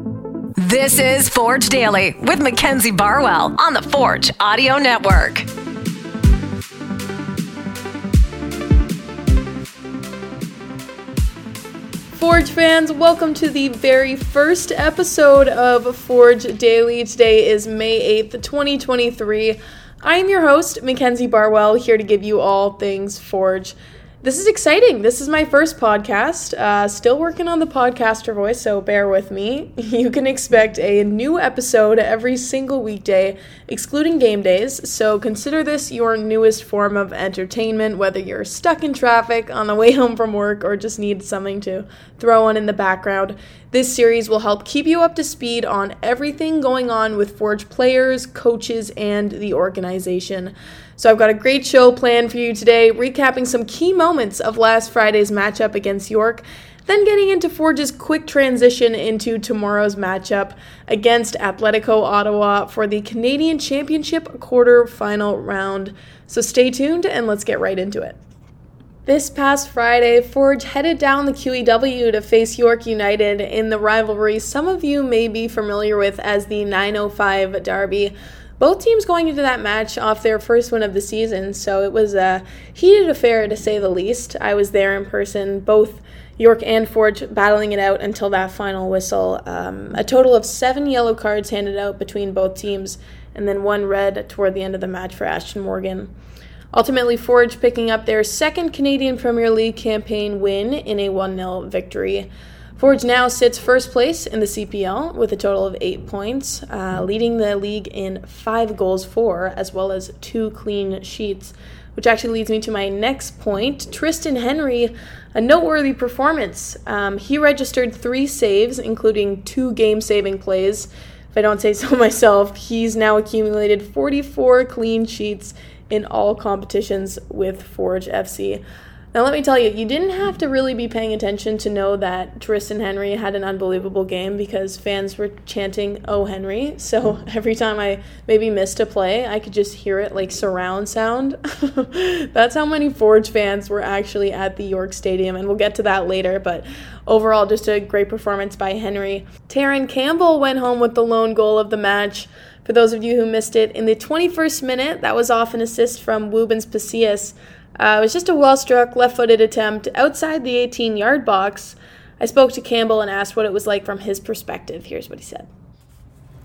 This is Forge Daily with Mackenzie Barwell on the Forge Audio Network. Forge fans, welcome to the very first episode of Forge Daily. Today is May 8th, 2023. I am your host, Mackenzie Barwell, here to give you all things Forge. This is exciting. This is my first podcast. Uh, still working on the podcaster voice, so bear with me. You can expect a new episode every single weekday, excluding game days. So consider this your newest form of entertainment, whether you're stuck in traffic on the way home from work or just need something to throw on in the background. This series will help keep you up to speed on everything going on with Forge players, coaches, and the organization. So I've got a great show planned for you today, recapping some key moments of last Friday's matchup against York, then getting into Forge's quick transition into tomorrow's matchup against Atletico Ottawa for the Canadian Championship quarter-final round. So stay tuned and let's get right into it. This past Friday, Forge headed down the QEW to face York United in the rivalry some of you may be familiar with as the 905 Derby. Both teams going into that match off their first win of the season, so it was a heated affair to say the least. I was there in person, both York and Forge battling it out until that final whistle. Um, a total of seven yellow cards handed out between both teams, and then one red toward the end of the match for Ashton Morgan. Ultimately, Forge picking up their second Canadian Premier League campaign win in a 1 0 victory. Forge now sits first place in the CPL with a total of eight points, uh, leading the league in five goals for, as well as two clean sheets. Which actually leads me to my next point. Triston Henry, a noteworthy performance. Um, he registered three saves, including two game saving plays. If I don't say so myself, he's now accumulated 44 clean sheets in all competitions with Forge FC. Now, let me tell you, you didn't have to really be paying attention to know that Triston Henry had an unbelievable game because fans were chanting, Oh, Henry. So every time I maybe missed a play, I could just hear it like surround sound. That's how many Forge fans were actually at the York Stadium, and we'll get to that later. But overall, just a great performance by Henry. Terran Campbell went home with the lone goal of the match. For those of you who missed it, in the 21st minute, that was off an assist from Woobens Pacius. Uh, it was just a well struck, left footed attempt outside the 18 yard box. I spoke to Campbell and asked what it was like from his perspective. Here's what he said.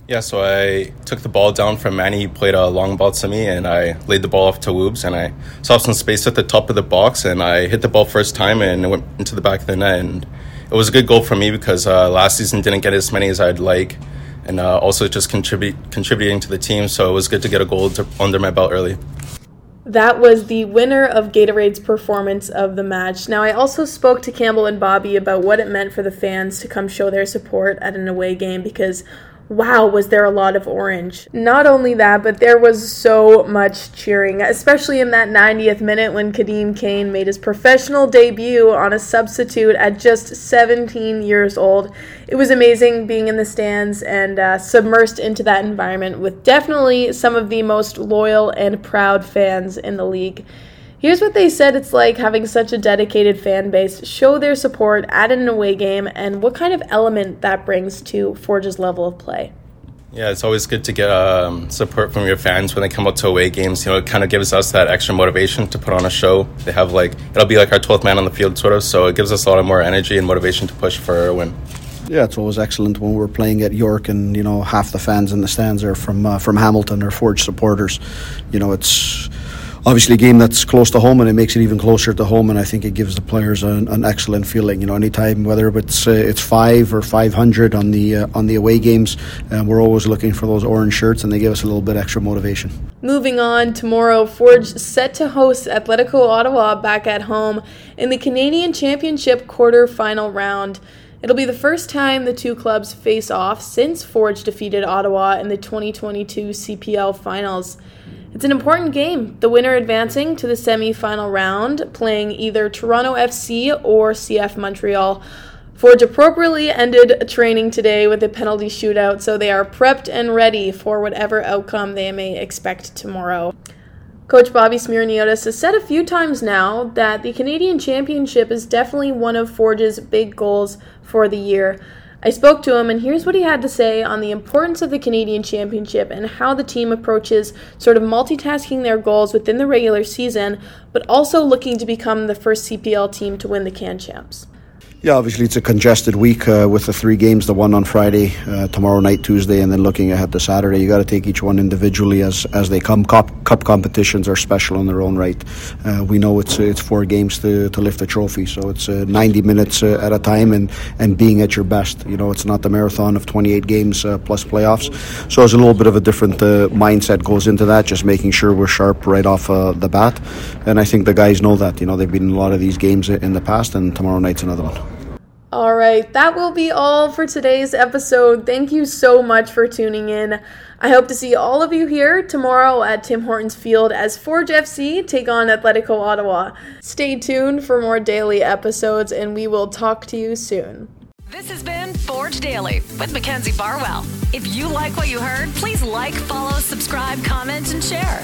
Yeah, so I took the ball down from Manny. He played a long ball to me, and I laid the ball off to Woobs, and I saw some space at the top of the box, and I hit the ball first time, and it went into the back of the net. And it was a good goal for me because uh, last season didn't get as many as I'd like, and uh, also just contribute contributing to the team. So it was good to get a goal to, under my belt early. That was the winner of Gatorade's performance of the match. Now, I also spoke to Campbell and Bobby about what it meant for the fans to come show their support at an away game because wow, was there a lot of orange. Not only that, but there was so much cheering, especially in that 90th minute when Kadeem Kane made his professional debut on a substitute at just 17 years old. It was amazing being in the stands and uh, submersed into that environment with definitely some of the most loyal and proud fans in the league. Here's what they said it's like having such a dedicated fan base show their support at an away game and what kind of element that brings to Forge's level of play. Yeah, it's always good to get um, support from your fans when they come out to away games. You know, it kind of gives us that extra motivation to put on a show. They have like, it'll be like our 12th man on the field, sort of, so it gives us a lot of more energy and motivation to push for a win. Yeah, it's always excellent when we're playing at York, and you know half the fans in the stands are from uh, from Hamilton or Forge supporters. You know, it's obviously a game that's close to home and it makes it even closer to home and I think it gives the players an, an excellent feeling. You know anytime whether it's uh, it's 5 or 500 on the uh, on the away games uh, we're always looking for those orange shirts and they give us a little bit extra motivation. Moving on tomorrow Forge set to host Atletico Ottawa back at home in the Canadian Championship quarter final round. It'll be the first time the two clubs face off since Forge defeated Ottawa in the 2022 CPL finals. It's an important game, the winner advancing to the semi final round, playing either Toronto FC or CF Montreal. Forge appropriately ended training today with a penalty shootout, so they are prepped and ready for whatever outcome they may expect tomorrow. Coach Bobby Smyrniotis has said a few times now that the Canadian Championship is definitely one of Forge's big goals for the year. I spoke to him, and here's what he had to say on the importance of the Canadian Championship and how the team approaches sort of multitasking their goals within the regular season, but also looking to become the first CPL team to win the Can Champs. Yeah, obviously it's a congested week uh, with the three games, the one on Friday, uh, tomorrow night, Tuesday, and then looking ahead to Saturday. You got to take each one individually as as they come. Cup, cup competitions are special in their own right. Uh, we know it's it's four games to, to lift a trophy, so it's uh, 90 minutes uh, at a time and and being at your best. You know, it's not the marathon of 28 games uh, plus playoffs. So there's a little bit of a different mindset goes into that, just making sure we're sharp right off the bat. And I think the guys know that. You know, they've been in a lot of these games in the past, and tomorrow night's another one. All right, that will be all for today's episode. Thank you so much for tuning in. I hope to see all of you here tomorrow at Tim Hortons Field as Forge FC take on Atletico Ottawa. Stay tuned for more daily episodes, and we will talk to you soon. This has been Forge Daily with Mackenzie Barwell. If you like what you heard, please like, follow, subscribe, comment, and share.